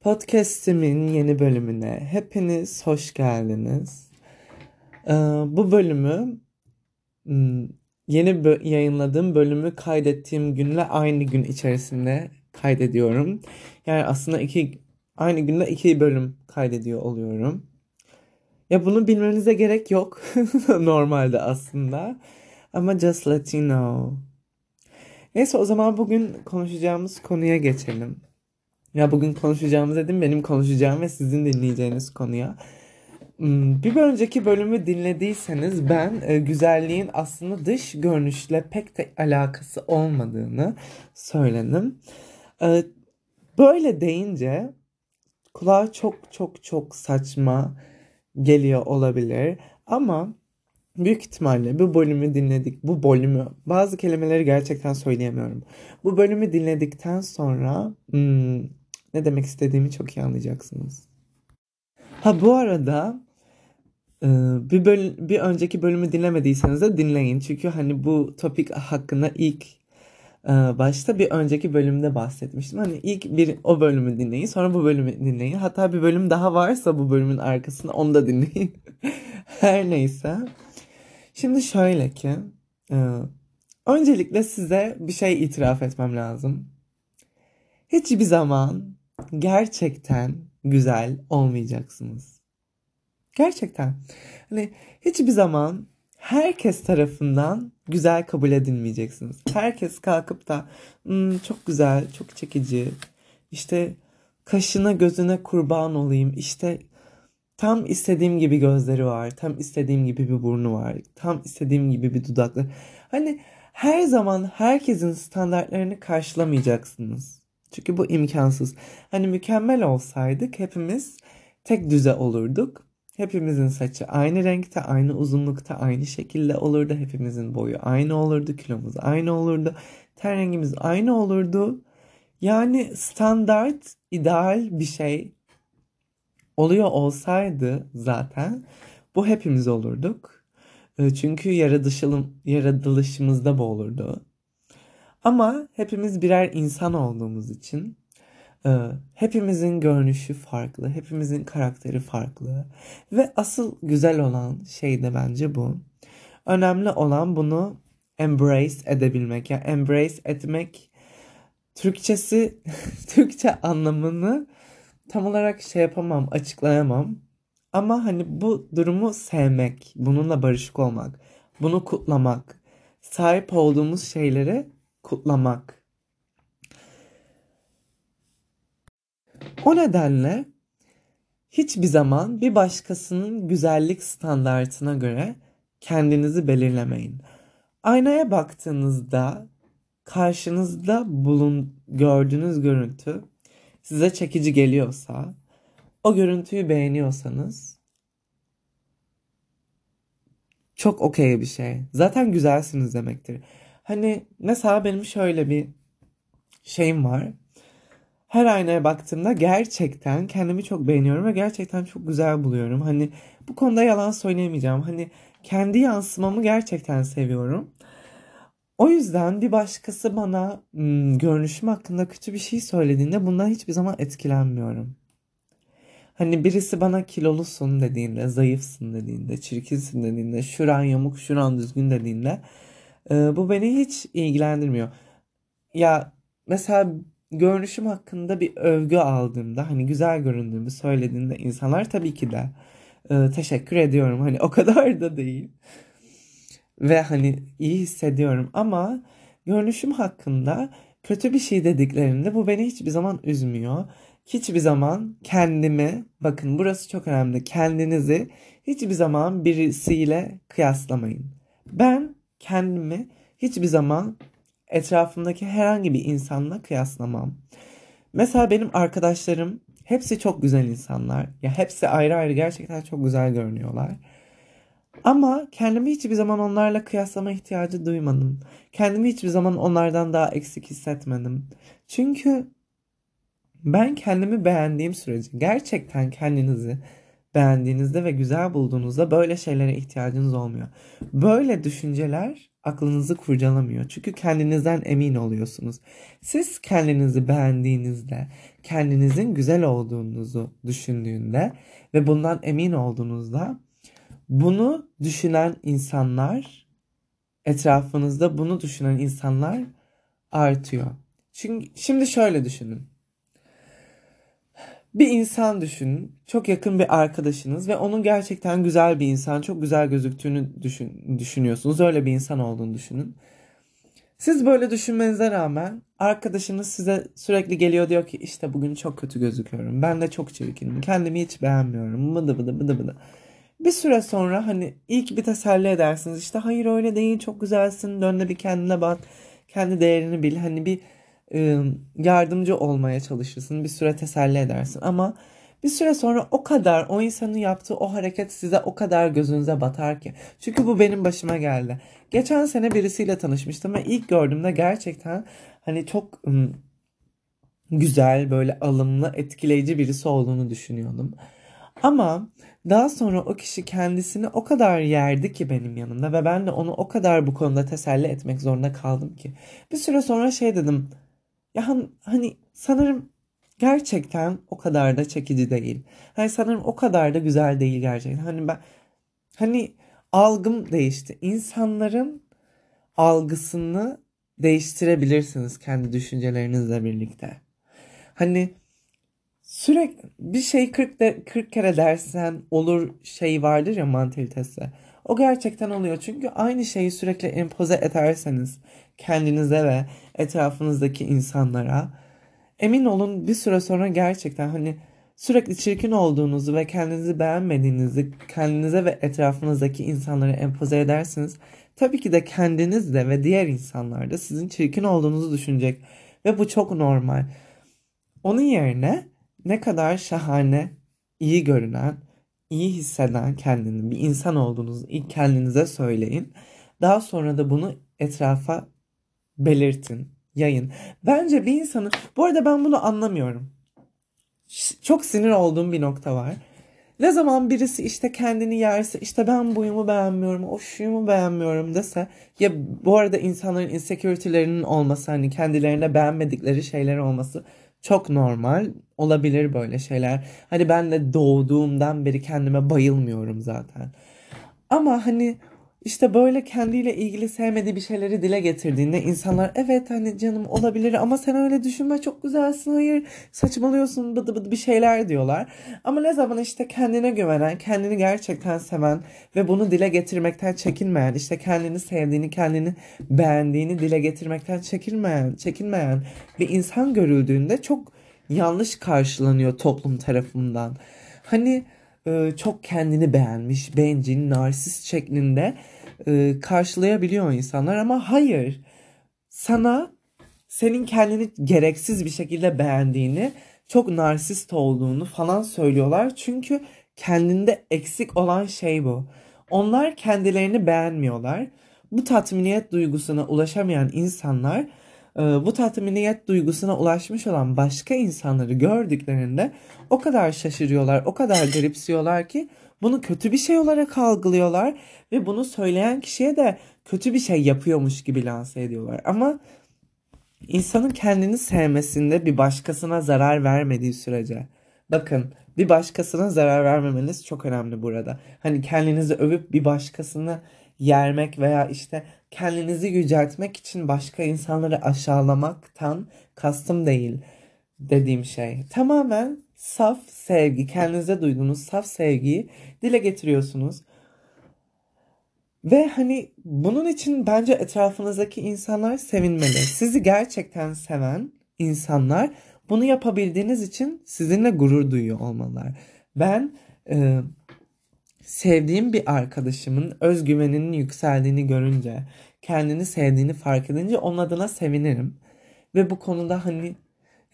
Podcast'imin yeni bölümüne hepiniz hoş geldiniz. Ee, bu bölümü hmm, yeni yayınladığım bölümü kaydettiğim günle aynı gün içerisinde kaydediyorum. Yani aslında iki aynı günde iki bölüm kaydediyor oluyorum. Ya bunu bilmenize gerek yok normalde aslında. Ama just let you know. Neyse o zaman bugün konuşacağımız konuya geçelim. Ya bugün konuşacağımız dedim benim konuşacağım ve sizin dinleyeceğiniz konuya. Hmm, bir önceki bölümü dinlediyseniz ben e, güzelliğin aslında dış görünüşle pek de alakası olmadığını söyledim. E, böyle deyince kulağa çok çok çok saçma geliyor olabilir ama Büyük ihtimalle bu bölümü dinledik. Bu bölümü bazı kelimeleri gerçekten söyleyemiyorum. Bu bölümü dinledikten sonra hmm, ne demek istediğimi çok iyi anlayacaksınız. Ha bu arada e, bir, böl bir önceki bölümü dinlemediyseniz de dinleyin. Çünkü hani bu topik hakkında ilk e, başta bir önceki bölümde bahsetmiştim. Hani ilk bir o bölümü dinleyin sonra bu bölümü dinleyin. Hatta bir bölüm daha varsa bu bölümün arkasında onu da dinleyin. Her neyse. Şimdi şöyle ki, e, öncelikle size bir şey itiraf etmem lazım. Hiçbir zaman gerçekten güzel olmayacaksınız. Gerçekten. Hani hiçbir zaman herkes tarafından güzel kabul edilmeyeceksiniz. Herkes kalkıp da hmm, çok güzel, çok çekici, işte kaşına gözüne kurban olayım, işte Tam istediğim gibi gözleri var. Tam istediğim gibi bir burnu var. Tam istediğim gibi bir dudakları. Hani her zaman herkesin standartlarını karşılamayacaksınız. Çünkü bu imkansız. Hani mükemmel olsaydık hepimiz tek düze olurduk. Hepimizin saçı aynı renkte, aynı uzunlukta, aynı şekilde olurdu. Hepimizin boyu aynı olurdu, kilomuz aynı olurdu. Ten rengimiz aynı olurdu. Yani standart, ideal bir şey oluyor olsaydı zaten bu hepimiz olurduk. Ee, çünkü yaratılışım, yaratılışımızda bu olurdu. Ama hepimiz birer insan olduğumuz için e, hepimizin görünüşü farklı, hepimizin karakteri farklı ve asıl güzel olan şey de bence bu. Önemli olan bunu embrace edebilmek. Yani embrace etmek Türkçesi, Türkçe anlamını tam olarak şey yapamam, açıklayamam. Ama hani bu durumu sevmek, bununla barışık olmak, bunu kutlamak, sahip olduğumuz şeyleri kutlamak. O nedenle hiçbir zaman bir başkasının güzellik standartına göre kendinizi belirlemeyin. Aynaya baktığınızda karşınızda bulun gördüğünüz görüntü size çekici geliyorsa, o görüntüyü beğeniyorsanız çok okey bir şey. Zaten güzelsiniz demektir. Hani mesela benim şöyle bir şeyim var. Her aynaya baktığımda gerçekten kendimi çok beğeniyorum ve gerçekten çok güzel buluyorum. Hani bu konuda yalan söyleyemeyeceğim. Hani kendi yansımamı gerçekten seviyorum. O yüzden bir başkası bana hmm, görünüşüm hakkında kötü bir şey söylediğinde bundan hiçbir zaman etkilenmiyorum. Hani birisi bana kilolusun dediğinde, zayıfsın dediğinde, çirkinsin dediğinde, şuran yamuk, şuran düzgün dediğinde e, bu beni hiç ilgilendirmiyor. Ya mesela görünüşüm hakkında bir övgü aldığımda hani güzel göründüğümü söylediğinde insanlar tabii ki de e, teşekkür ediyorum. Hani o kadar da değil ve hani iyi hissediyorum ama görünüşüm hakkında kötü bir şey dediklerinde bu beni hiçbir zaman üzmüyor. Hiçbir zaman kendimi, bakın burası çok önemli, kendinizi hiçbir zaman birisiyle kıyaslamayın. Ben kendimi hiçbir zaman etrafımdaki herhangi bir insanla kıyaslamam. Mesela benim arkadaşlarım hepsi çok güzel insanlar. Ya hepsi ayrı ayrı gerçekten çok güzel görünüyorlar. Ama kendimi hiçbir zaman onlarla kıyaslama ihtiyacı duymadım. Kendimi hiçbir zaman onlardan daha eksik hissetmedim. Çünkü ben kendimi beğendiğim sürece gerçekten kendinizi beğendiğinizde ve güzel bulduğunuzda böyle şeylere ihtiyacınız olmuyor. Böyle düşünceler aklınızı kurcalamıyor. Çünkü kendinizden emin oluyorsunuz. Siz kendinizi beğendiğinizde, kendinizin güzel olduğunuzu düşündüğünde ve bundan emin olduğunuzda bunu düşünen insanlar etrafınızda bunu düşünen insanlar artıyor. Çünkü şimdi şöyle düşünün. Bir insan düşünün. Çok yakın bir arkadaşınız ve onun gerçekten güzel bir insan, çok güzel gözüktüğünü düşün, düşünüyorsunuz. Öyle bir insan olduğunu düşünün. Siz böyle düşünmenize rağmen arkadaşınız size sürekli geliyor diyor ki işte bugün çok kötü gözüküyorum. Ben de çok çirkinim. Kendimi hiç beğenmiyorum. Bıdı bıdı bıdı bıdı. Bir süre sonra hani ilk bir teselli edersiniz. İşte hayır öyle değil çok güzelsin. Dön de bir kendine bak. Kendi değerini bil. Hani bir yardımcı olmaya çalışırsın. Bir süre teselli edersin. Ama bir süre sonra o kadar o insanın yaptığı o hareket size o kadar gözünüze batar ki. Çünkü bu benim başıma geldi. Geçen sene birisiyle tanışmıştım ve ilk gördüğümde gerçekten hani çok güzel böyle alımlı etkileyici birisi olduğunu düşünüyordum. Ama daha sonra o kişi kendisini o kadar yerdi ki benim yanımda ve ben de onu o kadar bu konuda teselli etmek zorunda kaldım ki. Bir süre sonra şey dedim. Ya hani sanırım gerçekten o kadar da çekici değil. Hani sanırım o kadar da güzel değil gerçekten. Hani ben hani algım değişti. İnsanların algısını değiştirebilirsiniz kendi düşüncelerinizle birlikte. Hani sürekli bir şey 40, de, 40 kere dersen olur şey vardır ya mantalitesi. O gerçekten oluyor. Çünkü aynı şeyi sürekli empoze ederseniz kendinize ve etrafınızdaki insanlara emin olun bir süre sonra gerçekten hani sürekli çirkin olduğunuzu ve kendinizi beğenmediğinizi kendinize ve etrafınızdaki insanlara empoze edersiniz. Tabii ki de kendiniz de ve diğer insanlar da sizin çirkin olduğunuzu düşünecek ve bu çok normal. Onun yerine ne kadar şahane, iyi görünen, iyi hisseden kendini bir insan olduğunuzu ilk kendinize söyleyin. Daha sonra da bunu etrafa belirtin, yayın. Bence bir insanın, bu arada ben bunu anlamıyorum. Çok sinir olduğum bir nokta var. Ne zaman birisi işte kendini yerse işte ben buyumu beğenmiyorum, o şuyumu beğenmiyorum dese ya bu arada insanların insecurity'lerinin olması hani kendilerine beğenmedikleri şeyler olması çok normal olabilir böyle şeyler. Hani ben de doğduğumdan beri kendime bayılmıyorum zaten. Ama hani işte böyle kendiyle ilgili sevmediği bir şeyleri dile getirdiğinde insanlar evet hani canım olabilir ama sen öyle düşünme çok güzelsin hayır saçmalıyorsun bıdı bıdı bir şeyler diyorlar. Ama ne zaman işte kendine güvenen, kendini gerçekten seven ve bunu dile getirmekten çekinmeyen, işte kendini sevdiğini, kendini beğendiğini dile getirmekten çekinmeyen, çekinmeyen bir insan görüldüğünde çok yanlış karşılanıyor toplum tarafından. Hani e, çok kendini beğenmiş, bencil, narsist şeklinde e, karşılayabiliyor insanlar ama hayır. Sana senin kendini gereksiz bir şekilde beğendiğini, çok narsist olduğunu falan söylüyorlar. Çünkü kendinde eksik olan şey bu. Onlar kendilerini beğenmiyorlar. Bu tatminiyet duygusuna ulaşamayan insanlar bu tatminiyet duygusuna ulaşmış olan başka insanları gördüklerinde o kadar şaşırıyorlar, o kadar garipsiyorlar ki bunu kötü bir şey olarak algılıyorlar ve bunu söyleyen kişiye de kötü bir şey yapıyormuş gibi lanse ediyorlar. Ama insanın kendini sevmesinde bir başkasına zarar vermediği sürece bakın bir başkasına zarar vermemeniz çok önemli burada. Hani kendinizi övüp bir başkasını yermek veya işte kendinizi yüceltmek için başka insanları aşağılamaktan kastım değil dediğim şey. Tamamen saf sevgi, kendinize duyduğunuz saf sevgiyi dile getiriyorsunuz. Ve hani bunun için bence etrafınızdaki insanlar sevinmeli. Sizi gerçekten seven insanlar bunu yapabildiğiniz için sizinle gurur duyuyor olmalılar. Ben e, sevdiğim bir arkadaşımın özgüveninin yükseldiğini görünce, kendini sevdiğini fark edince onun adına sevinirim. Ve bu konuda hani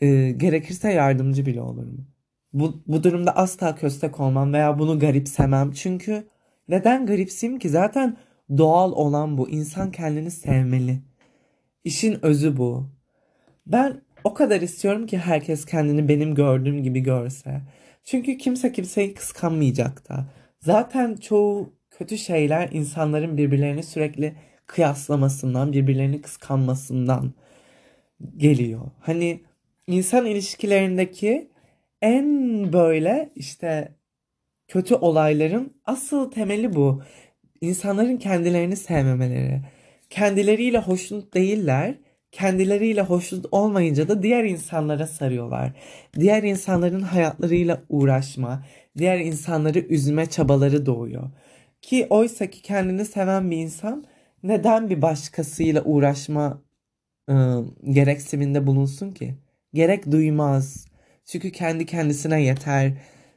e, gerekirse yardımcı bile olurum. Bu, bu durumda asla köstek olmam veya bunu garipsemem. Çünkü neden garipsiyim ki? Zaten doğal olan bu. İnsan kendini sevmeli. İşin özü bu. Ben o kadar istiyorum ki herkes kendini benim gördüğüm gibi görse. Çünkü kimse kimseyi kıskanmayacak da. Zaten çoğu kötü şeyler insanların birbirlerini sürekli kıyaslamasından, birbirlerini kıskanmasından geliyor. Hani insan ilişkilerindeki en böyle işte kötü olayların asıl temeli bu. İnsanların kendilerini sevmemeleri. Kendileriyle hoşnut değiller. Kendileriyle hoşnut olmayınca da diğer insanlara sarıyorlar. Diğer insanların hayatlarıyla uğraşma, diğer insanları üzme çabaları doğuyor. Ki oysa ki kendini seven bir insan neden bir başkasıyla uğraşma ı, gereksiniminde bulunsun ki? Gerek duymaz. Çünkü kendi kendisine yeter.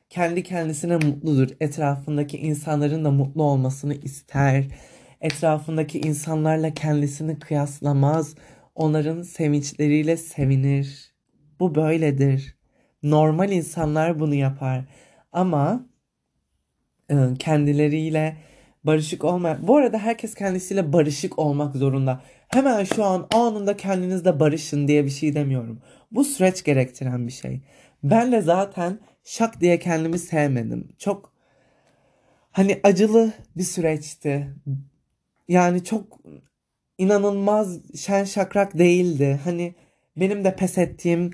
Kendi kendisine mutludur. Etrafındaki insanların da mutlu olmasını ister. Etrafındaki insanlarla kendisini kıyaslamaz. Onların sevinçleriyle sevinir. Bu böyledir. Normal insanlar bunu yapar. Ama ıı, kendileriyle barışık olmayan... Bu arada herkes kendisiyle barışık olmak zorunda. Hemen şu an anında kendinizle barışın diye bir şey demiyorum. Bu süreç gerektiren bir şey. Ben de zaten şak diye kendimi sevmedim. Çok hani acılı bir süreçti. Yani çok inanılmaz şen şakrak değildi. Hani benim de pes ettiğim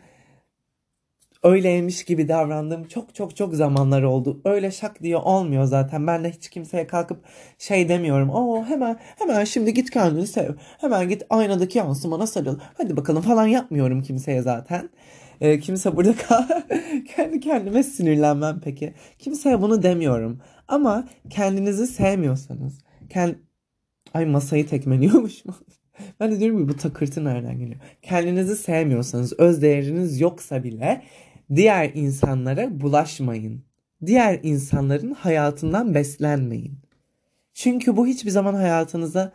öyleymiş gibi davrandığım çok çok çok zamanlar oldu. Öyle şak diye olmuyor zaten. Ben de hiç kimseye kalkıp şey demiyorum. Oo hemen hemen şimdi git kendini sev. Hemen git aynadaki yansımana sarıl. Hadi bakalım falan yapmıyorum kimseye zaten. Ee, kimse burada kal kendi kendime sinirlenmem peki. Kimseye bunu demiyorum. Ama kendinizi sevmiyorsanız kend Ay masayı tekmeliyormuşum. ben de diyorum ki bu takırtı nereden geliyor? Kendinizi sevmiyorsanız, öz değeriniz yoksa bile diğer insanlara bulaşmayın. Diğer insanların hayatından beslenmeyin. Çünkü bu hiçbir zaman hayatınıza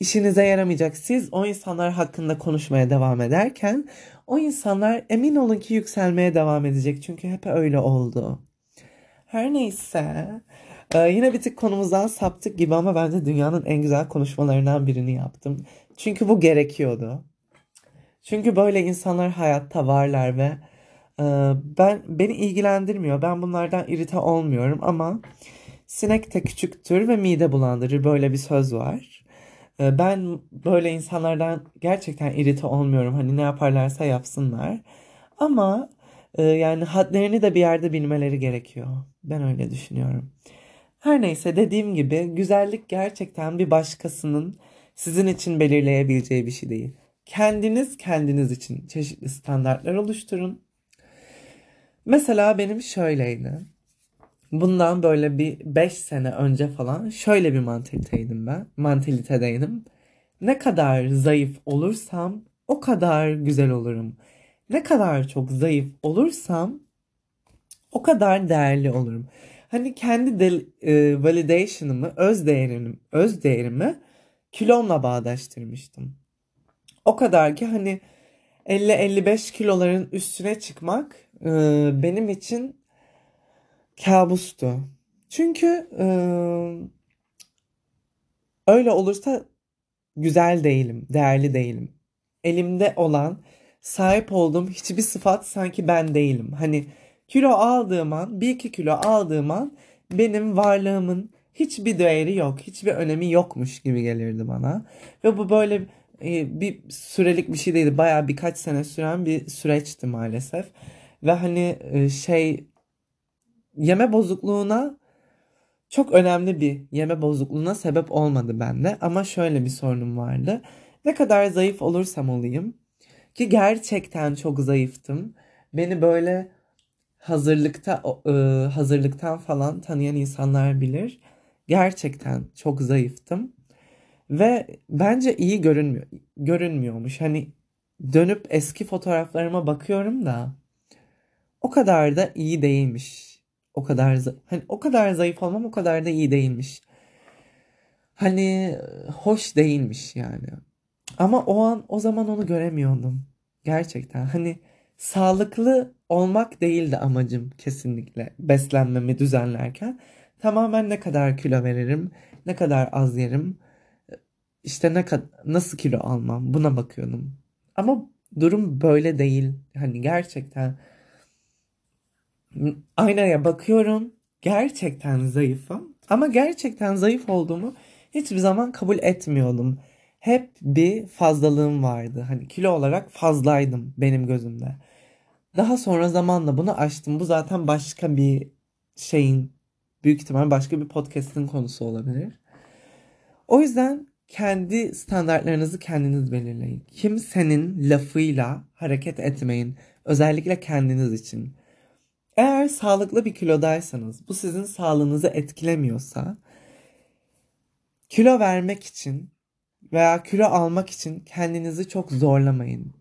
işinize yaramayacak. Siz o insanlar hakkında konuşmaya devam ederken o insanlar emin olun ki yükselmeye devam edecek. Çünkü hep öyle oldu. Her neyse. Ee, yine bir tık konumuzdan saptık gibi ama bence dünyanın en güzel konuşmalarından birini yaptım. Çünkü bu gerekiyordu. Çünkü böyle insanlar hayatta varlar ve e, ben beni ilgilendirmiyor. Ben bunlardan irite olmuyorum ama sinek de küçüktür ve mide bulandırır. Böyle bir söz var. E, ben böyle insanlardan gerçekten irite olmuyorum. Hani ne yaparlarsa yapsınlar. Ama e, yani hadlerini de bir yerde bilmeleri gerekiyor. Ben öyle düşünüyorum. Her neyse dediğim gibi güzellik gerçekten bir başkasının sizin için belirleyebileceği bir şey değil. Kendiniz kendiniz için çeşitli standartlar oluşturun. Mesela benim şöyleydi. Bundan böyle bir 5 sene önce falan şöyle bir mantaliteydim ben. Mantalitedeydim. Ne kadar zayıf olursam o kadar güzel olurum. Ne kadar çok zayıf olursam o kadar değerli olurum. Hani kendi de, e, validation'ımı, öz değerim, öz değerimi kilomla bağdaştırmıştım. O kadar ki hani 50-55 kiloların üstüne çıkmak e, benim için kabustu. Çünkü e, öyle olursa güzel değilim, değerli değilim. Elimde olan, sahip olduğum hiçbir sıfat sanki ben değilim. Hani kilo aldığım an, bir iki kilo aldığım an benim varlığımın hiçbir değeri yok, hiçbir önemi yokmuş gibi gelirdi bana. Ve bu böyle e, bir sürelik bir şey değildi. Bayağı birkaç sene süren bir süreçti maalesef. Ve hani e, şey yeme bozukluğuna çok önemli bir yeme bozukluğuna sebep olmadı bende. Ama şöyle bir sorunum vardı. Ne kadar zayıf olursam olayım ki gerçekten çok zayıftım. Beni böyle hazırlıkta e, hazırlıktan falan tanıyan insanlar bilir. Gerçekten çok zayıftım. Ve bence iyi görünmüyor görünmüyormuş. Hani dönüp eski fotoğraflarıma bakıyorum da o kadar da iyi değilmiş. O kadar hani o kadar zayıf olmam o kadar da iyi değilmiş. Hani hoş değilmiş yani. Ama o an o zaman onu göremiyordum. Gerçekten hani sağlıklı olmak değildi amacım kesinlikle beslenmemi düzenlerken. Tamamen ne kadar kilo veririm, ne kadar az yerim, işte ne kadar nasıl kilo almam buna bakıyordum. Ama durum böyle değil. Hani gerçekten aynaya bakıyorum. Gerçekten zayıfım. Ama gerçekten zayıf olduğumu hiçbir zaman kabul etmiyordum. Hep bir fazlalığım vardı. Hani kilo olarak fazlaydım benim gözümde. Daha sonra zamanla bunu aştım. Bu zaten başka bir şeyin büyük ihtimal başka bir podcast'in konusu olabilir. O yüzden kendi standartlarınızı kendiniz belirleyin. Kimsenin lafıyla hareket etmeyin. Özellikle kendiniz için. Eğer sağlıklı bir kilodaysanız, bu sizin sağlığınızı etkilemiyorsa, kilo vermek için veya kilo almak için kendinizi çok zorlamayın.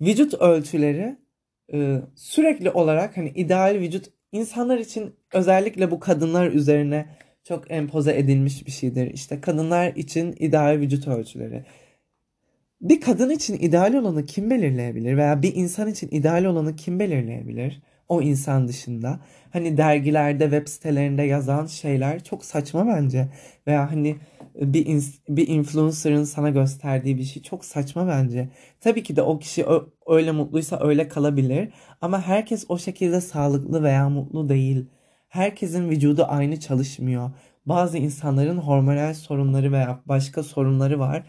Vücut ölçüleri e, sürekli olarak hani ideal vücut insanlar için özellikle bu kadınlar üzerine çok empoze edilmiş bir şeydir. İşte kadınlar için ideal vücut ölçüleri. Bir kadın için ideal olanı kim belirleyebilir veya bir insan için ideal olanı kim belirleyebilir? O insan dışında. Hani dergilerde, web sitelerinde yazan şeyler çok saçma bence. Veya hani bir bir influencer'ın sana gösterdiği bir şey çok saçma bence. Tabii ki de o kişi öyle mutluysa öyle kalabilir ama herkes o şekilde sağlıklı veya mutlu değil. Herkesin vücudu aynı çalışmıyor. Bazı insanların hormonal sorunları veya başka sorunları var.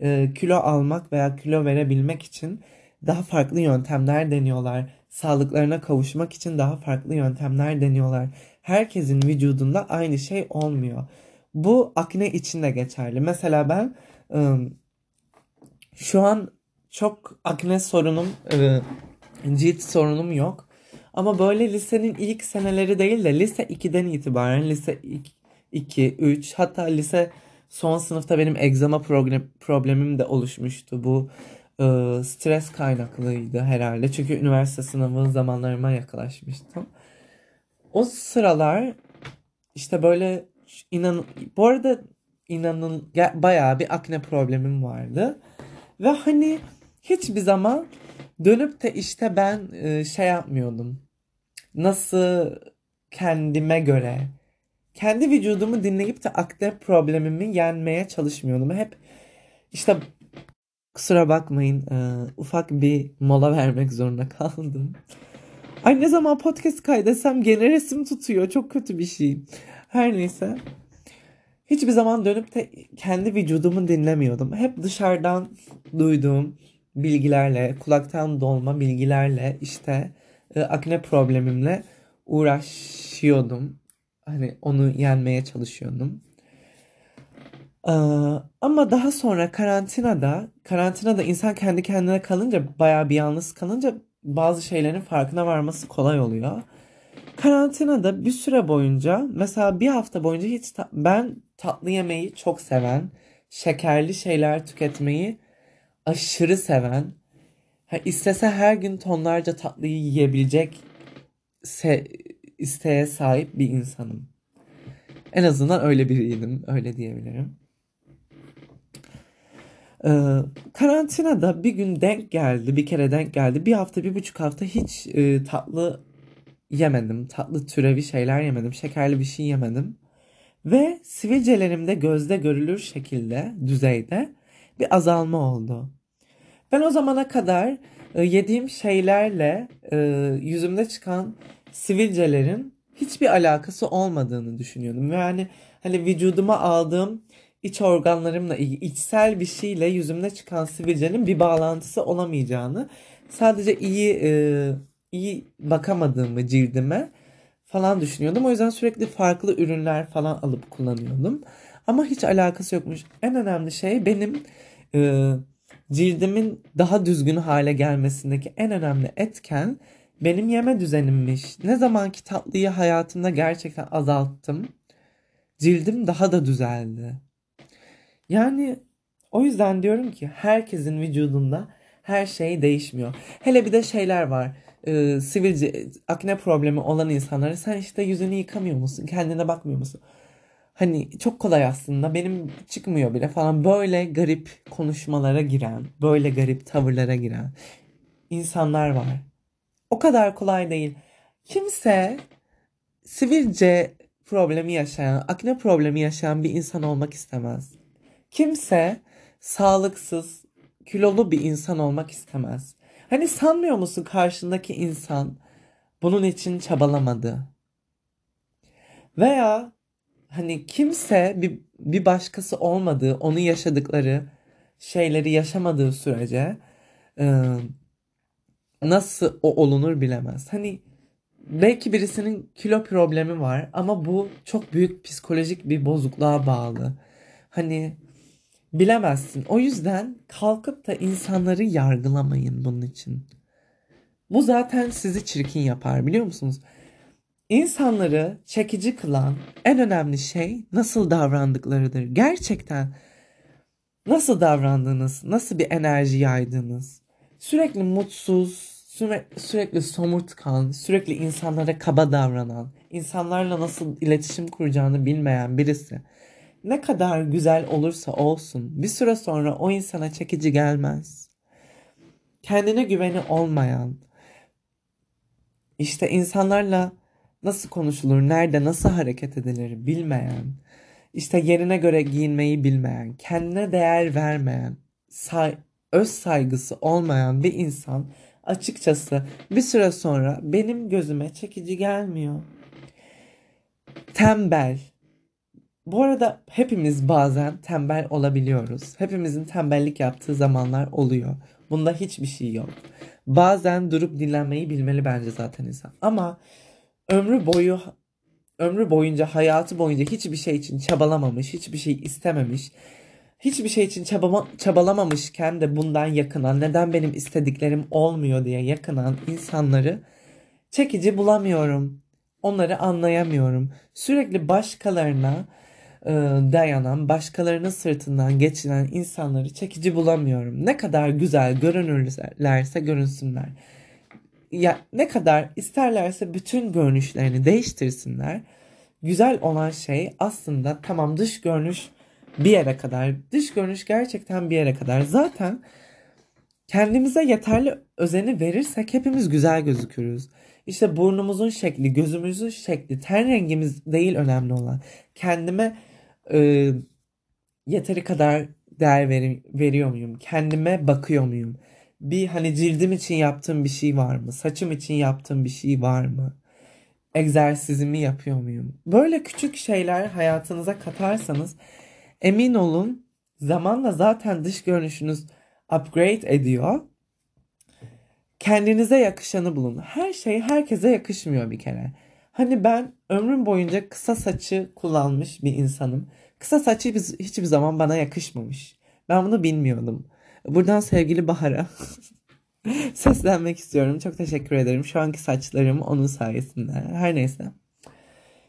Ee, kilo almak veya kilo verebilmek için daha farklı yöntemler deniyorlar. Sağlıklarına kavuşmak için daha farklı yöntemler deniyorlar. Herkesin vücudunda aynı şey olmuyor. Bu akne için de geçerli. Mesela ben ıı, şu an çok akne sorunum, ıı, cilt sorunum yok. Ama böyle lisenin ilk seneleri değil de lise 2'den itibaren lise 2, 3 hatta lise son sınıfta benim egzama problemim de oluşmuştu. Bu ıı, stres kaynaklıydı herhalde. Çünkü üniversite sınavı zamanlarıma yaklaşmıştım. O sıralar işte böyle inan bu arada inanın bayağı bir akne problemim vardı. Ve hani hiçbir zaman dönüp de işte ben e, şey yapmıyordum. Nasıl kendime göre kendi vücudumu dinleyip de akne problemimi yenmeye çalışmıyordum. Hep işte kusura bakmayın e, ufak bir mola vermek zorunda kaldım. Ay ne zaman podcast kaydetsem gene resim tutuyor. Çok kötü bir şey. Her neyse. Hiçbir zaman dönüp de kendi vücudumu dinlemiyordum. Hep dışarıdan duyduğum bilgilerle, kulaktan dolma bilgilerle işte e, akne problemimle uğraşıyordum. Hani onu yenmeye çalışıyordum. Ee, ama daha sonra karantinada, karantinada insan kendi kendine kalınca, bayağı bir yalnız kalınca bazı şeylerin farkına varması kolay oluyor. Karantinada bir süre boyunca mesela bir hafta boyunca hiç ta- ben tatlı yemeyi çok seven, şekerli şeyler tüketmeyi aşırı seven, ha, istese her gün tonlarca tatlıyı yiyebilecek se- isteğe sahip bir insanım. En azından öyle biriydim, öyle diyebilirim. Ee, karantinada bir gün denk geldi, bir kere denk geldi. Bir hafta, bir buçuk hafta hiç e, tatlı yemedim. Tatlı türevi şeyler yemedim. Şekerli bir şey yemedim. Ve sivilcelerimde gözde görülür şekilde, düzeyde bir azalma oldu. Ben o zamana kadar e, yediğim şeylerle e, yüzümde çıkan sivilcelerin hiçbir alakası olmadığını düşünüyordum. Yani hani vücuduma aldığım iç organlarımla ilgili içsel bir şeyle yüzümde çıkan sivilcenin bir bağlantısı olamayacağını sadece iyi e, iyi bakamadığımı cildime falan düşünüyordum. O yüzden sürekli farklı ürünler falan alıp kullanıyordum. Ama hiç alakası yokmuş. En önemli şey benim e, cildimin daha düzgün hale gelmesindeki en önemli etken benim yeme düzenimmiş. Ne zaman ki tatlıyı hayatımda gerçekten azalttım, cildim daha da düzeldi. Yani o yüzden diyorum ki herkesin vücudunda her şey değişmiyor. Hele bir de şeyler var e, sivilce, akne problemi olan insanlara sen işte yüzünü yıkamıyor musun? Kendine bakmıyor musun? Hani çok kolay aslında benim çıkmıyor bile falan böyle garip konuşmalara giren, böyle garip tavırlara giren insanlar var. O kadar kolay değil. Kimse sivilce problemi yaşayan, akne problemi yaşayan bir insan olmak istemez. Kimse sağlıksız, kilolu bir insan olmak istemez. Hani sanmıyor musun karşındaki insan bunun için çabalamadı? Veya hani kimse bir bir başkası olmadığı, onu yaşadıkları şeyleri yaşamadığı sürece nasıl o olunur bilemez. Hani belki birisinin kilo problemi var ama bu çok büyük psikolojik bir bozukluğa bağlı. Hani bilemezsin. O yüzden kalkıp da insanları yargılamayın bunun için. Bu zaten sizi çirkin yapar biliyor musunuz? İnsanları çekici kılan en önemli şey nasıl davrandıklarıdır. Gerçekten nasıl davrandığınız, nasıl bir enerji yaydığınız. Sürekli mutsuz, sürekli, sürekli somurtkan, sürekli insanlara kaba davranan, insanlarla nasıl iletişim kuracağını bilmeyen birisi ne kadar güzel olursa olsun bir süre sonra o insana çekici gelmez. Kendine güveni olmayan, işte insanlarla nasıl konuşulur, nerede nasıl hareket edilir bilmeyen, işte yerine göre giyinmeyi bilmeyen, kendine değer vermeyen, say öz saygısı olmayan bir insan açıkçası bir süre sonra benim gözüme çekici gelmiyor. Tembel. Bu arada hepimiz bazen tembel olabiliyoruz. Hepimizin tembellik yaptığı zamanlar oluyor. Bunda hiçbir şey yok. Bazen durup dinlenmeyi bilmeli bence zaten insan. Ama ömrü boyu ömrü boyunca hayatı boyunca hiçbir şey için çabalamamış, hiçbir şey istememiş, hiçbir şey için çabama, çabalamamışken de bundan yakınan, neden benim istediklerim olmuyor diye yakınan insanları çekici bulamıyorum. Onları anlayamıyorum. Sürekli başkalarına dayanan, başkalarının sırtından geçinen insanları çekici bulamıyorum. Ne kadar güzel görünürlerse görünsünler. Ya ne kadar isterlerse bütün görünüşlerini değiştirsinler. Güzel olan şey aslında tamam dış görünüş bir yere kadar. Dış görünüş gerçekten bir yere kadar. Zaten kendimize yeterli özeni verirsek hepimiz güzel gözükürüz. İşte burnumuzun şekli, gözümüzün şekli, ten rengimiz değil önemli olan. Kendime e, yeteri kadar değer ver, veriyor muyum? Kendime bakıyor muyum? Bir hani cildim için yaptığım bir şey var mı? Saçım için yaptığım bir şey var mı? Egzersizimi yapıyor muyum? Böyle küçük şeyler hayatınıza katarsanız emin olun zamanla zaten dış görünüşünüz upgrade ediyor. Kendinize yakışanı bulun. Her şey herkese yakışmıyor bir kere. Hani ben ömrüm boyunca kısa saçı kullanmış bir insanım. Kısa saçı hiçbir zaman bana yakışmamış. Ben bunu bilmiyordum. Buradan sevgili Bahar'a seslenmek istiyorum. Çok teşekkür ederim. Şu anki saçlarım onun sayesinde. Her neyse.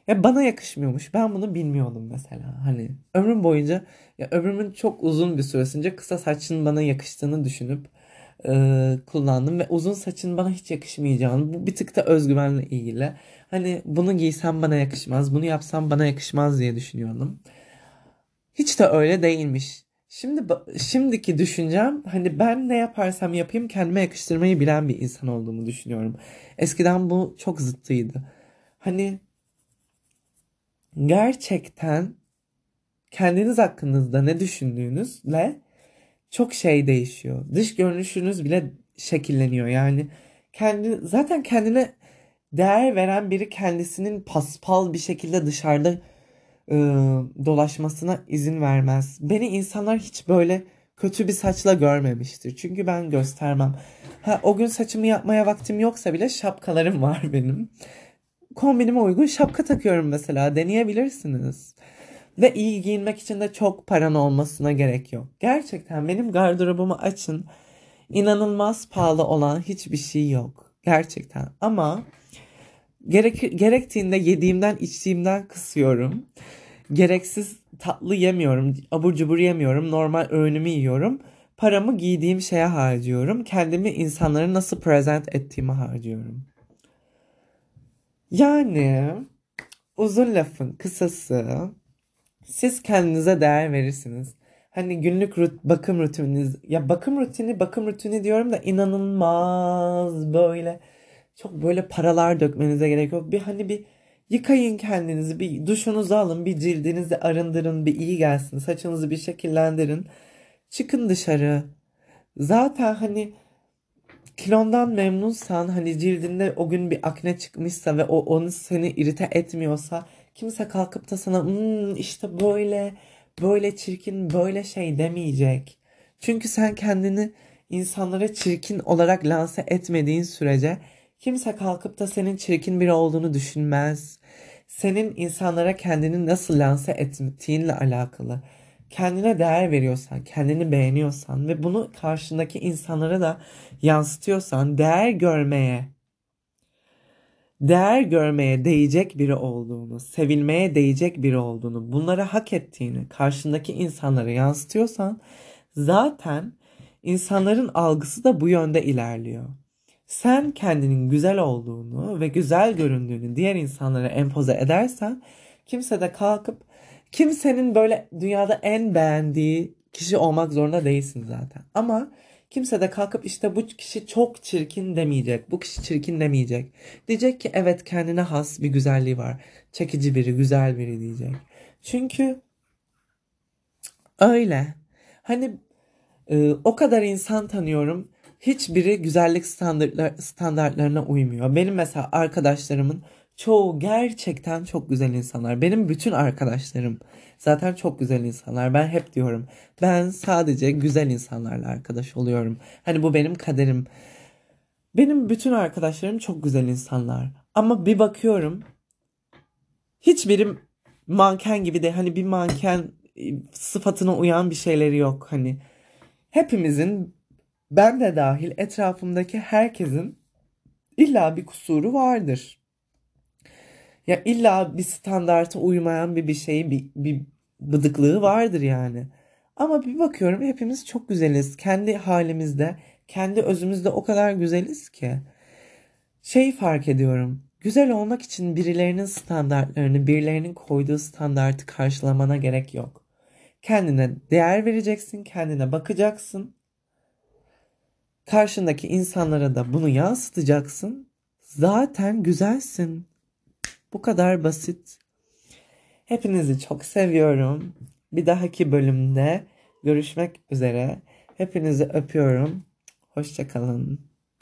Ya bana yakışmıyormuş. Ben bunu bilmiyordum mesela. Hani ömrüm boyunca ya ömrümün çok uzun bir süresince kısa saçın bana yakıştığını düşünüp e, kullandım ve uzun saçın bana hiç yakışmayacağını bu bir tık da özgüvenle ilgili. Hani bunu giysem bana yakışmaz, bunu yapsam bana yakışmaz diye düşünüyordum. Hiç de öyle değilmiş. Şimdi şimdiki düşüncem hani ben ne yaparsam yapayım kendime yakıştırmayı bilen bir insan olduğumu düşünüyorum. Eskiden bu çok zıttıydı. Hani gerçekten kendiniz hakkınızda ne düşündüğünüzle çok şey değişiyor. Dış görünüşünüz bile şekilleniyor. Yani kendi zaten kendine değer veren biri kendisinin paspal bir şekilde dışarıda e, dolaşmasına izin vermez. Beni insanlar hiç böyle kötü bir saçla görmemiştir. Çünkü ben göstermem. Ha, o gün saçımı yapmaya vaktim yoksa bile şapkalarım var benim. Kombinime uygun şapka takıyorum mesela. Deneyebilirsiniz. Ve iyi giyinmek için de çok paran olmasına gerek yok. Gerçekten benim gardırobumu açın. İnanılmaz pahalı olan hiçbir şey yok. Gerçekten. Ama gerek, gerektiğinde yediğimden içtiğimden kısıyorum. Gereksiz tatlı yemiyorum. Abur cubur yemiyorum. Normal öğünümü yiyorum. Paramı giydiğim şeye harcıyorum. Kendimi insanlara nasıl present ettiğime harcıyorum. Yani uzun lafın kısası siz kendinize değer verirsiniz. Hani günlük rut bakım rutininiz ya bakım rutini bakım rutini diyorum da inanılmaz böyle çok böyle paralar dökmenize gerek yok. Bir hani bir yıkayın kendinizi bir duşunuzu alın bir cildinizi arındırın bir iyi gelsin saçınızı bir şekillendirin. Çıkın dışarı. Zaten hani kilondan memnunsan hani cildinde o gün bir akne çıkmışsa ve o onu seni irite etmiyorsa kimse kalkıp da sana hmm, işte böyle böyle çirkin, böyle şey demeyecek. Çünkü sen kendini insanlara çirkin olarak lanse etmediğin sürece kimse kalkıp da senin çirkin biri olduğunu düşünmez. Senin insanlara kendini nasıl lanse ettiğinle alakalı. Kendine değer veriyorsan, kendini beğeniyorsan ve bunu karşındaki insanlara da yansıtıyorsan değer görmeye değer görmeye değecek biri olduğunu, sevilmeye değecek biri olduğunu, bunları hak ettiğini karşındaki insanlara yansıtıyorsan zaten insanların algısı da bu yönde ilerliyor. Sen kendinin güzel olduğunu ve güzel göründüğünü diğer insanlara empoze edersen kimse de kalkıp kimsenin böyle dünyada en beğendiği kişi olmak zorunda değilsin zaten. Ama Kimse de kalkıp işte bu kişi çok çirkin demeyecek. Bu kişi çirkin demeyecek. Diyecek ki evet kendine has bir güzelliği var. Çekici biri, güzel biri diyecek. Çünkü öyle. Hani e, o kadar insan tanıyorum. Hiçbiri güzellik standartlar, standartlarına uymuyor. Benim mesela arkadaşlarımın çoğu gerçekten çok güzel insanlar. Benim bütün arkadaşlarım zaten çok güzel insanlar. Ben hep diyorum ben sadece güzel insanlarla arkadaş oluyorum. Hani bu benim kaderim. Benim bütün arkadaşlarım çok güzel insanlar. Ama bir bakıyorum hiçbiri manken gibi de hani bir manken e, sıfatına uyan bir şeyleri yok. Hani hepimizin ben de dahil etrafımdaki herkesin illa bir kusuru vardır. Ya illa bir standarta uymayan bir bir şeyi bir, bir bıdıklığı vardır yani. Ama bir bakıyorum hepimiz çok güzeliz. Kendi halimizde, kendi özümüzde o kadar güzeliz ki. Şey fark ediyorum. Güzel olmak için birilerinin standartlarını, birilerinin koyduğu standartı karşılamana gerek yok. Kendine değer vereceksin, kendine bakacaksın. Karşındaki insanlara da bunu yansıtacaksın. Zaten güzelsin. Bu kadar basit. Hepinizi çok seviyorum. Bir dahaki bölümde görüşmek üzere. Hepinizi öpüyorum. Hoşçakalın.